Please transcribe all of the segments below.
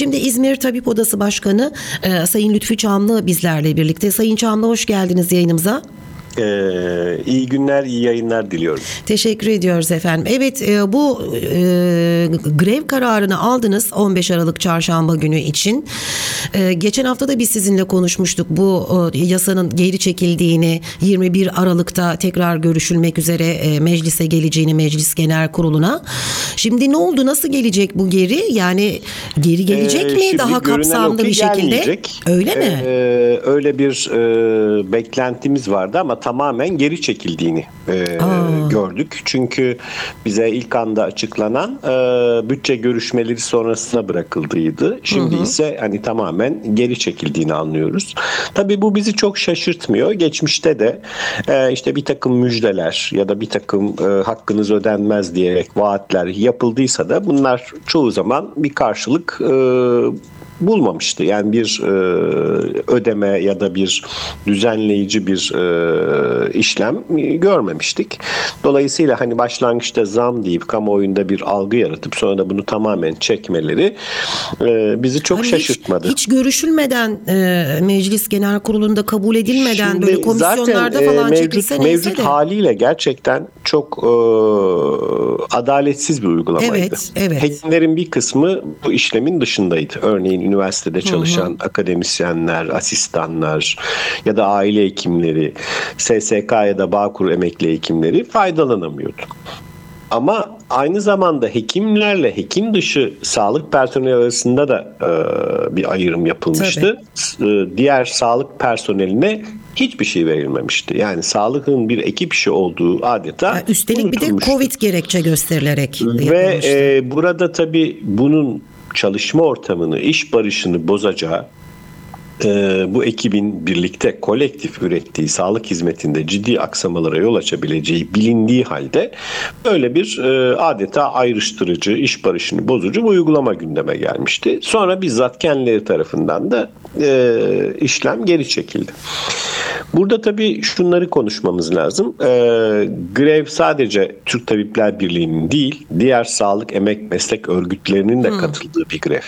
Şimdi İzmir Tabip Odası Başkanı e, Sayın Lütfü Çamlı bizlerle birlikte. Sayın Çamlı hoş geldiniz yayınımıza. Ee, iyi günler, iyi yayınlar diliyorum. Teşekkür ediyoruz efendim. Evet e, bu e, grev kararını aldınız 15 Aralık çarşamba günü için. E, geçen hafta da biz sizinle konuşmuştuk bu e, yasanın geri çekildiğini 21 Aralık'ta tekrar görüşülmek üzere e, meclise geleceğini meclis genel kuruluna. Şimdi ne oldu nasıl gelecek bu geri yani geri gelecek Ee, mi daha kapsamlı bir şekilde? gelmeyecek. Öyle mi? Ee, öyle bir e, beklentimiz vardı ama tamamen geri çekildiğini e, Aa. gördük. Çünkü bize ilk anda açıklanan e, bütçe görüşmeleri sonrasına bırakıldığıydı. Şimdi ise hani tamamen geri çekildiğini anlıyoruz. Tabii bu bizi çok şaşırtmıyor. Geçmişte de e, işte bir takım müjdeler ya da bir takım e, hakkınız ödenmez diyerek vaatler yapıldıysa da bunlar çoğu zaman bir karşılık e, bulmamıştı. Yani bir e, ödeme ya da bir düzenleyici bir e, işlem görmemiştik. Dolayısıyla hani başlangıçta zam deyip kamuoyunda bir algı yaratıp sonra da bunu tamamen çekmeleri e, bizi çok Hani hiç- şaşırtmadı. Hiç, görüşülmeden e, meclis genel kurulunda kabul edilmeden Şimdi böyle komisyonlarda zaten, falan mevcut, çekilse mevcut de. haliyle gerçekten çok e, adaletsiz bir uygulamaydı. Evet, evet. Hekimlerin bir kısmı bu işlemin dışındaydı. Örneğin üniversitede çalışan akademisyenler, asistanlar ya da aile hekimleri, SSK ya da Bağkur emekli hekimleri faydalanamıyordu. Ama aynı zamanda hekimlerle hekim dışı sağlık personeli arasında da e, bir ayrım yapılmıştı. E, diğer sağlık personeline hiçbir şey verilmemişti. Yani sağlığın bir ekip işi olduğu adeta Ha, Üstelik bir de. Covid gerekçe gösterilerek Ve yapılmıştı. e, burada tabii bunun çalışma ortamını, iş barışını bozacağı bu ekibin birlikte kolektif ürettiği sağlık hizmetinde ciddi aksamalara yol açabileceği bilindiği halde böyle bir e, adeta ayrıştırıcı, iş barışını bozucu bir uygulama gündeme gelmişti. Sonra bizzat kendileri tarafından da e, işlem geri çekildi. Burada tabii şunları konuşmamız lazım. E, grev sadece Türk Tabipler Birliği'nin değil, diğer sağlık emek meslek örgütlerinin de katıldığı bir grev.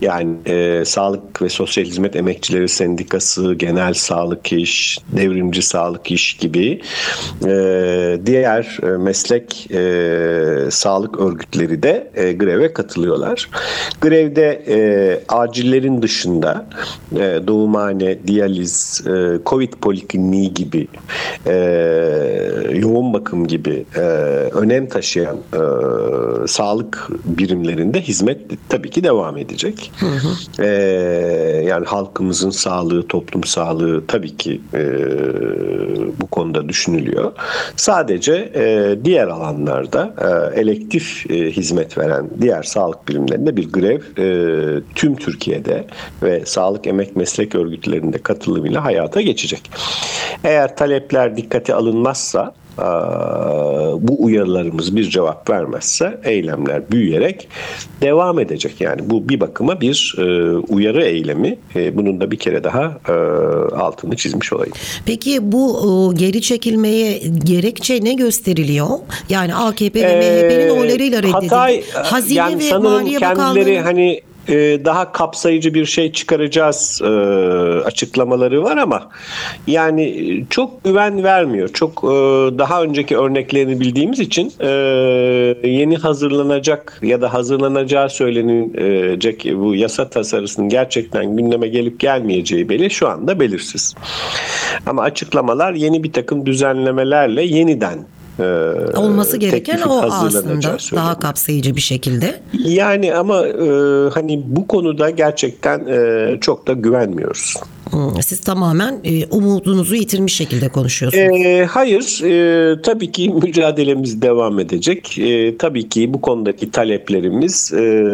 Yani e, Sağlık ve Sosyal Hizmet Emekçileri Sendikası, Genel Sağlık İş, Devrimci Sağlık İş gibi e, diğer e, meslek e, sağlık örgütleri de e, greve katılıyorlar. Grevde e, acillerin dışında e, doğumhane, diyaliz, e, Covid polikliniği gibi e, yoğun bakım gibi e, önem taşıyan e, sağlık birimlerinde hizmet tabii ki devam edecek. E, yani halkımızın sağlığı, toplum sağlığı tabii ki e, bu konuda düşünülüyor. Sadece e, diğer alanlarda e, elektif e, hizmet veren diğer sağlık birimlerinde bir grev e, tüm Türkiye'de ve sağlık emek meslek örgütlerinde katılımıyla hayata geçecek. Eğer talepler dikkate alınmazsa bu uyarılarımız bir cevap vermezse eylemler büyüyerek devam edecek. Yani bu bir bakıma bir e, uyarı eylemi. E, bunun da bir kere daha e, altını çizmiş olayım. Peki bu e, geri çekilmeye gerekçe ne gösteriliyor? Yani AKP ve Ee, MHP'nin oylarıyla reddedildi. Hatay, Hazine yani ve sanırım Maliye kendileri Bakanlığı hani e, daha kapsayıcı bir şey çıkaracağız e, açıklamaları var ama yani çok güven vermiyor. Çok e, daha önceki örneklerini bildiğimiz için e, yeni hazırlanacak ya da hazırlanacağı söylenilecek bu yasa tasarısının gerçekten gündeme gelip gelmeyeceği belli şu anda belirsiz. Ama açıklamalar yeni bir takım düzenlemelerle yeniden e, olması gereken o aslında daha kapsayıcı bir şekilde. Yani ama e, hani bu konuda gerçekten e, çok da güvenmiyoruz. Hmm, Siz tamamen e, umudunuzu yitirmiş şekilde konuşuyorsunuz. E, hayır, e, tabii ki mücadelemiz devam edecek. E, tabii ki bu konudaki taleplerimiz e,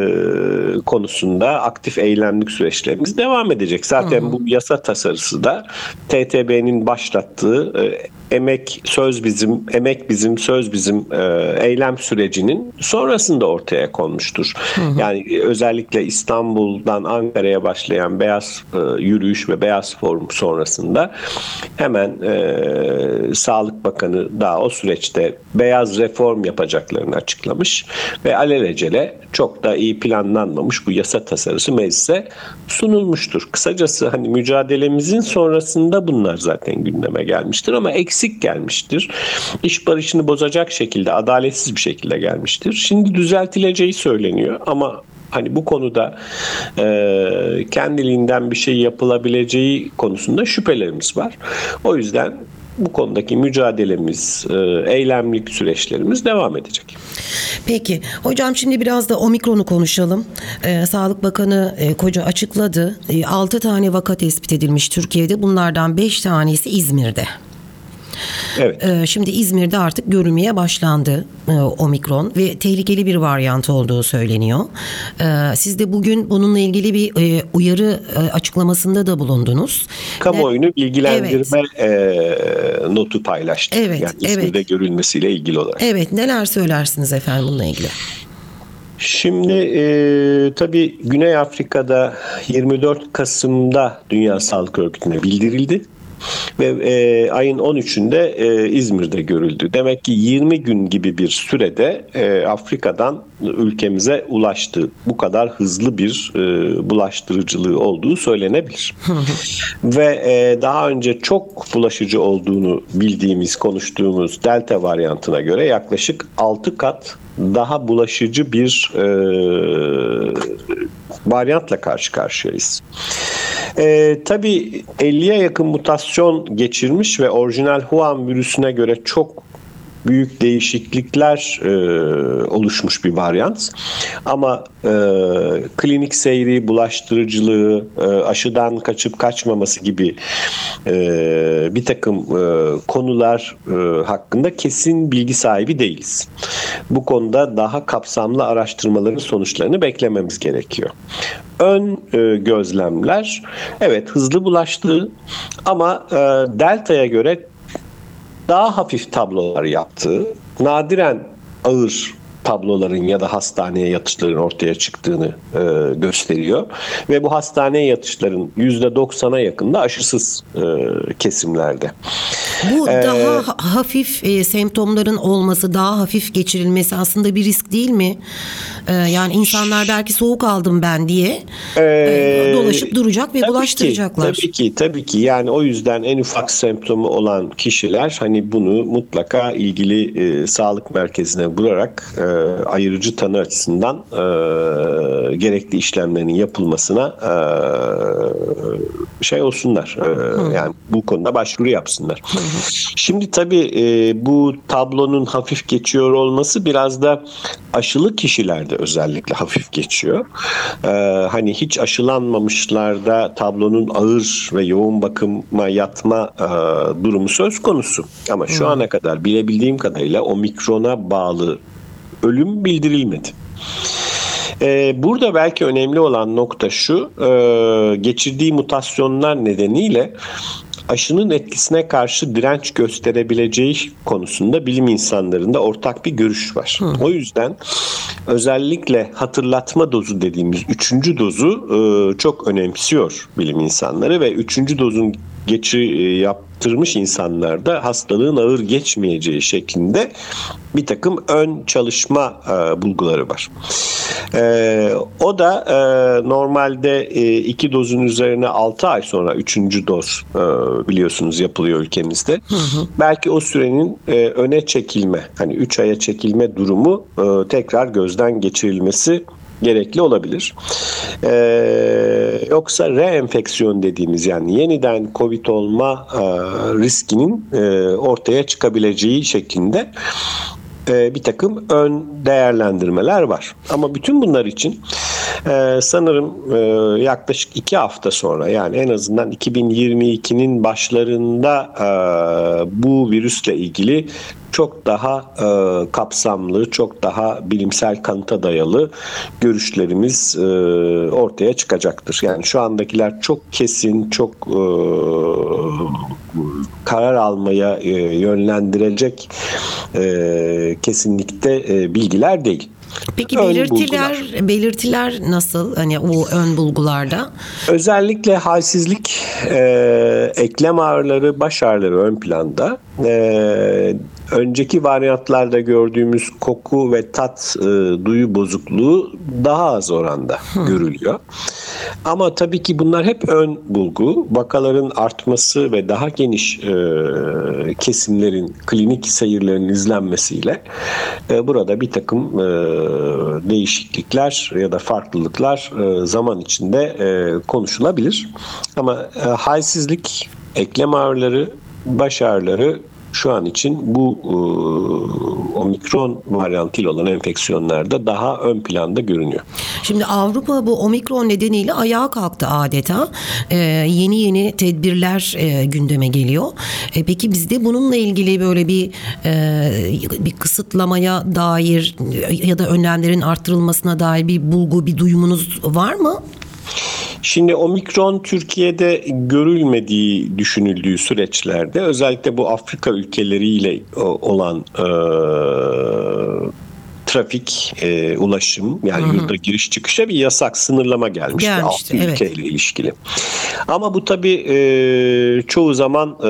konusunda aktif eylemlik süreçlerimiz devam edecek. Zaten bu yasa tasarısı da TTB'nin başlattığı e, emek söz bizim, emek bizim, söz bizim e, eylem sürecinin sonrasında ortaya konmuştur. Hı hı. Yani özellikle İstanbul'dan Ankara'ya başlayan beyaz e, yürüyüş ve beyaz forum sonrasında hemen e, Sağlık Bakanı daha o süreçte beyaz reform yapacaklarını açıklamış ve alelacele çok da iyi planlanmamış bu yasa tasarısı meclise sunulmuştur. Kısacası hani mücadelemizin sonrasında bunlar zaten gündeme gelmiştir ama eksik gelmiştir. İş barışını bozacak şekilde, adaletsiz bir şekilde gelmiştir. Şimdi düzeltileceği söyleniyor ama hani bu konuda e, kendiliğinden bir şey yapılabileceği konusunda şüphelerimiz var. O yüzden bu konudaki mücadelemiz, e, eylemlik süreçlerimiz devam edecek. Peki hocam şimdi biraz da omikronu konuşalım. Ee, Sağlık Bakanı e, koca açıkladı. E, 6 tane vaka tespit edilmiş Türkiye'de. Bunlardan 5 tanesi İzmir'de. Evet. Ee, şimdi İzmir'de artık görülmeye başlandı e, omikron ve tehlikeli bir varyant olduğu söyleniyor. Ee, siz de bugün bununla ilgili bir e, uyarı e, açıklamasında da bulundunuz. Kamuoyunu bilgilendirme evet. notu paylaştık. Evet, yani İzmir'de evet. görülmesiyle ilgili olarak. Evet, neler söylersiniz efendim bununla ilgili? Şimdi e, tabii Güney Afrika'da 24 Kasım'da Dünya Sağlık Örgütü'ne bildirildi ve e, ayın 13'ünde e, İzmir'de görüldü. Demek ki 20 gün gibi bir sürede e, Afrika'dan ülkemize ulaştı. Bu kadar hızlı bir e, bulaştırıcılığı olduğu söylenebilir. ve e, daha önce çok bulaşıcı olduğunu bildiğimiz, konuştuğumuz delta varyantına göre yaklaşık 6 kat daha bulaşıcı bir e, varyantla karşı karşıyayız. E, tabii 50'ye yakın mutasyon geçirmiş ve orijinal Wuhan virüsüne göre çok büyük değişiklikler e, oluşmuş bir varyant. Ama e, klinik seyri, bulaştırıcılığı, e, aşıdan kaçıp kaçmaması gibi e, bir takım e, konular e, hakkında kesin bilgi sahibi değiliz. Bu konuda daha kapsamlı araştırmaların sonuçlarını beklememiz gerekiyor. Ön e, gözlemler evet hızlı bulaştığı ama e, delta'ya göre daha hafif tablolar yaptığı, nadiren ağır tabloların ya da hastaneye yatışların ortaya çıktığını e, gösteriyor. Ve bu hastaneye yatışların %90'a yakında aşısız e, kesimlerde. Bu ee, daha hafif e, semptomların olması, daha hafif geçirilmesi aslında bir risk değil mi? E, yani insanlar belki soğuk aldım ben diye e, dolaşıp duracak ve tabii bulaştıracaklar. Ki, tabii ki, tabii ki. Yani o yüzden en ufak semptomu olan kişiler hani bunu mutlaka ilgili e, sağlık merkezine vurarak e, ayırıcı tanı açısından e, gerekli işlemlerin yapılmasına e, şey olsunlar. E, yani bu konuda başvuru yapsınlar. Şimdi tabii e, bu tablonun hafif geçiyor olması biraz da aşılı kişilerde özellikle hafif geçiyor. E, hani hiç aşılanmamışlarda tablonun ağır ve yoğun bakıma yatma e, durumu söz konusu. Ama şu ana kadar bilebildiğim kadarıyla omikrona bağlı ölüm bildirilmedi. Ee, burada belki önemli olan nokta şu, e, geçirdiği mutasyonlar nedeniyle aşının etkisine karşı direnç gösterebileceği konusunda bilim insanlarında ortak bir görüş var. Hı. O yüzden özellikle hatırlatma dozu dediğimiz üçüncü dozu e, çok önemsiyor bilim insanları ve üçüncü dozun geçi e, yaptırmış insanlarda hastalığın ağır geçmeyeceği şeklinde bir takım ön çalışma e, bulguları var. E, o da e, normalde e, iki dozun üzerine 6 ay sonra üçüncü doz e, biliyorsunuz yapılıyor ülkemizde. Hı hı. Belki o sürenin e, öne çekilme, hani 3 aya çekilme durumu e, tekrar gözden geçirilmesi gerekli olabilir. Ee, yoksa reenfeksiyon dediğimiz yani yeniden COVID olma e, riskinin e, ortaya çıkabileceği şeklinde e, bir takım ön değerlendirmeler var. Ama bütün bunlar için e, sanırım e, yaklaşık iki hafta sonra yani en azından 2022'nin başlarında e, bu virüsle ilgili çok daha e, kapsamlı, çok daha bilimsel kanıta dayalı görüşlerimiz e, ortaya çıkacaktır. Yani şu andakiler çok kesin, çok e, karar almaya e, yönlendirecek e, kesinlikle e, bilgiler değil. Peki ön belirtiler bulgular. belirtiler nasıl hani o ön bulgularda? Özellikle halsizlik, e, eklem ağrıları, baş ağrıları ön planda. E, önceki varyantlarda gördüğümüz koku ve tat e, duyu bozukluğu daha az oranda görülüyor. Ama tabii ki bunlar hep ön bulgu. Vakaların artması ve daha geniş e, kesimlerin klinik seyirlerin izlenmesiyle e, burada bir takım e, değişiklikler ya da farklılıklar e, zaman içinde e, konuşulabilir. Ama e, halsizlik, eklem ağrıları, baş ağrıları şu an için bu e, omikron varyantıyla olan enfeksiyonlarda daha ön planda görünüyor. Şimdi Avrupa bu omikron nedeniyle ayağa kalktı adeta. E, yeni yeni tedbirler e, gündeme geliyor. E, peki bizde bununla ilgili böyle bir e, bir kısıtlamaya dair ya da önlemlerin arttırılmasına dair bir bulgu, bir duyumunuz var mı? Şimdi omikron Türkiye'de görülmediği düşünüldüğü süreçlerde özellikle bu Afrika ülkeleriyle olan e, trafik, e, ulaşım yani Hı-hı. yurda giriş çıkışa bir yasak sınırlama gelmişti. Gelmişti Altı evet. ülkeyle ilişkili. Ama bu tabii e, çoğu zaman e,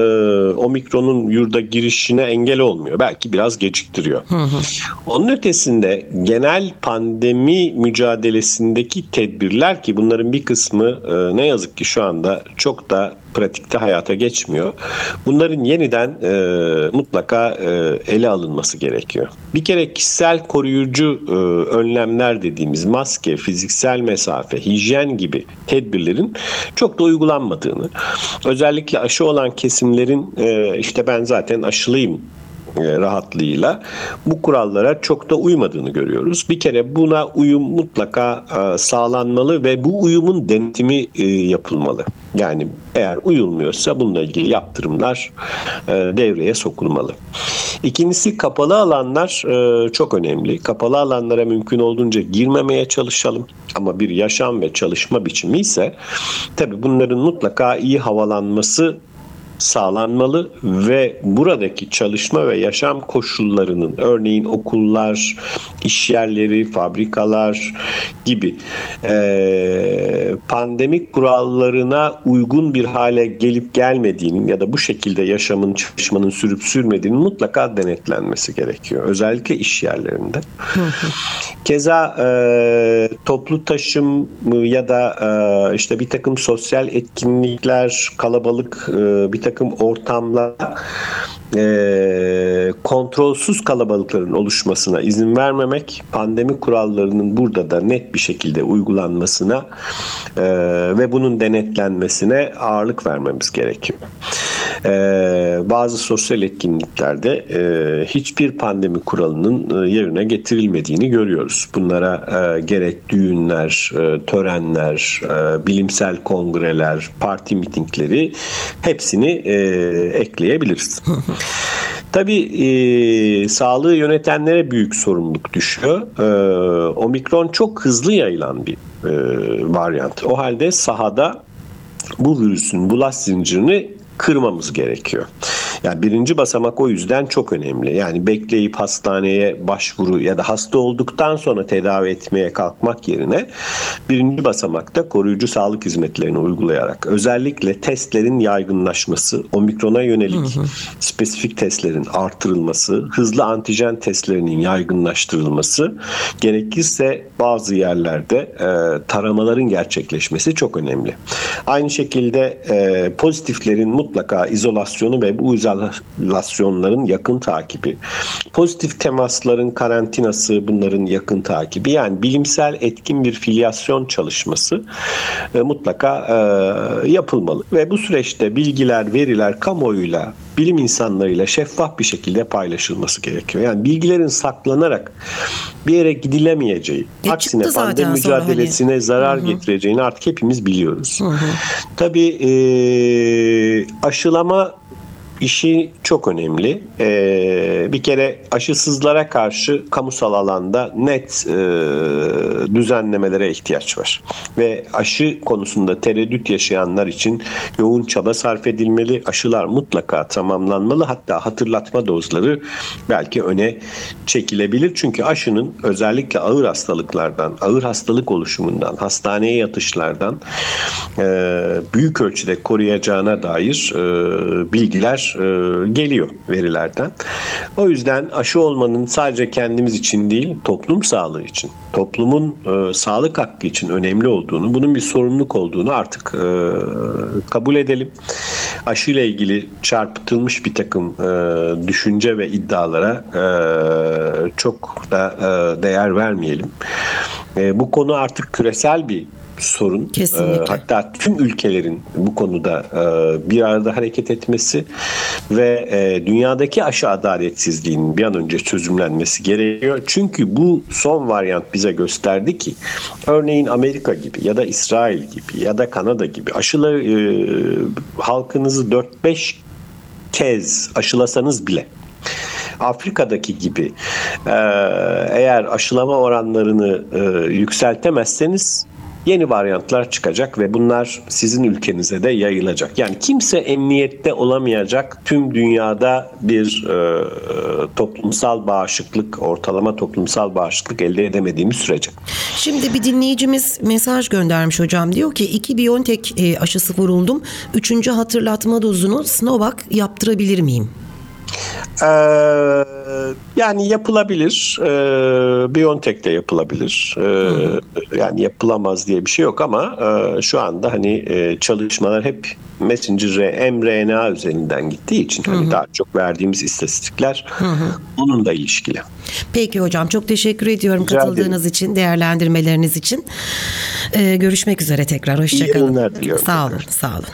omikronun yurda girişine engel olmuyor. Belki biraz geciktiriyor. Hı-hı. Onun ötesinde genel pandemi mücadelesindeki tedbirler ki bunların bir kısmı e, ne yazık ki şu anda çok da pratikte hayata geçmiyor. Bunların yeniden e, mutlaka e, ele alınması gerekiyor. Bir kere kişisel koruyucu e, önlemler dediğimiz maske, fiziksel mesafe, hijyen gibi tedbirlerin çok da uygulanmadığını, özellikle aşı olan kesimlerin e, işte ben zaten aşılıyım rahatlığıyla bu kurallara çok da uymadığını görüyoruz. Bir kere buna uyum mutlaka e, sağlanmalı ve bu uyumun denetimi e, yapılmalı. Yani eğer uyulmuyorsa bununla ilgili yaptırımlar devreye sokulmalı. İkincisi kapalı alanlar çok önemli. Kapalı alanlara mümkün olduğunca girmemeye çalışalım. Ama bir yaşam ve çalışma biçimi ise tabii bunların mutlaka iyi havalanması sağlanmalı ve buradaki çalışma ve yaşam koşullarının örneğin okullar, iş yerleri, fabrikalar gibi e, pandemik kurallarına uygun bir hale gelip gelmediğinin ya da bu şekilde yaşamın, çalışmanın sürüp sürmediğinin mutlaka denetlenmesi gerekiyor. Özellikle iş yerlerinde. Keza e, toplu taşım ya da e, işte bir takım sosyal etkinlikler, kalabalık e, bir takım ortamla e, kontrolsüz kalabalıkların oluşmasına izin vermemek, pandemi kurallarının burada da net bir şekilde uygulanmasına e, ve bunun denetlenmesine ağırlık vermemiz gerekiyor. E, bazı sosyal etkinliklerde e, hiçbir pandemi kuralının e, yerine getirilmediğini görüyoruz. Bunlara e, gerek düğünler, e, törenler, e, bilimsel kongreler, parti mitingleri hepsini e, ekleyebiliriz. Tabii e, sağlığı yönetenlere büyük sorumluluk düşüyor. E, omikron çok hızlı yayılan bir e, varyant. O halde sahada bu virüsün bulaş zincirini kırmamız gerekiyor. Yani birinci basamak o yüzden çok önemli. Yani bekleyip hastaneye başvuru ya da hasta olduktan sonra tedavi etmeye kalkmak yerine birinci basamakta koruyucu sağlık hizmetlerini uygulayarak özellikle testlerin yaygınlaşması, omikrona yönelik hı hı. spesifik testlerin artırılması, hızlı antijen testlerinin yaygınlaştırılması, gerekirse bazı yerlerde e, taramaların gerçekleşmesi çok önemli. Aynı şekilde e, pozitiflerin mutlaka izolasyonu ve bu izolasyonların yakın takibi, pozitif temasların karantinası bunların yakın takibi yani bilimsel etkin bir filyasyon çalışması e, mutlaka e, yapılmalı ve bu süreçte bilgiler, veriler kamuoyuyla bilim insanlarıyla şeffaf bir şekilde paylaşılması gerekiyor. Yani bilgilerin saklanarak bir yere gidilemeyeceği, e aksine pandemi mücadelesine hani. zarar Hı-hı. getireceğini artık hepimiz biliyoruz. Hı-hı. Tabii e, aşılama işi çok önemli. Ee, bir kere aşısızlara karşı kamusal alanda net e, düzenlemelere ihtiyaç var. Ve aşı konusunda tereddüt yaşayanlar için yoğun çaba sarf edilmeli. Aşılar mutlaka tamamlanmalı. Hatta hatırlatma dozları belki öne çekilebilir. Çünkü aşının özellikle ağır hastalıklardan, ağır hastalık oluşumundan, hastaneye yatışlardan e, büyük ölçüde koruyacağına dair e, bilgiler e, geliyor verilerden. O yüzden aşı olmanın sadece kendimiz için değil, toplum sağlığı için, toplumun e, sağlık hakkı için önemli olduğunu, bunun bir sorumluluk olduğunu artık e, kabul edelim. Aşı ile ilgili çarpıtılmış bir takım e, düşünce ve iddialara e, çok da e, değer vermeyelim. E, bu konu artık küresel bir sorun. Kesinlikle. E, hatta tüm ülkelerin bu konuda e, bir arada hareket etmesi ve e, dünyadaki aşı adaletsizliğinin bir an önce çözümlenmesi gerekiyor. Çünkü bu son varyant bize gösterdi ki örneğin Amerika gibi ya da İsrail gibi ya da Kanada gibi aşıları e, halkınızı 4-5 kez aşılasanız bile Afrika'daki gibi e, eğer aşılama oranlarını e, yükseltemezseniz yeni varyantlar çıkacak ve bunlar sizin ülkenize de yayılacak. Yani kimse emniyette olamayacak tüm dünyada bir e, toplumsal bağışıklık, ortalama toplumsal bağışıklık elde edemediğimiz sürece. Şimdi bir dinleyicimiz mesaj göndermiş hocam. Diyor ki iki Biontech e, aşısı vuruldum. Üçüncü hatırlatma dozunu Sinovac yaptırabilir miyim? Ee, yani yapılabilir. Ee, Biontech de yapılabilir. Ee, yani yapılamaz diye bir şey yok ama e, şu anda hani e, çalışmalar hep messenger mRNA üzerinden gittiği için hani daha çok verdiğimiz istatistikler bununla ilişkili. Peki hocam çok teşekkür ediyorum Rica katıldığınız ederim. için, değerlendirmeleriniz için. Ee, görüşmek üzere tekrar. Hoşçakalın. yayınlar diliyorum Sağ olun, tekrar. sağ olun.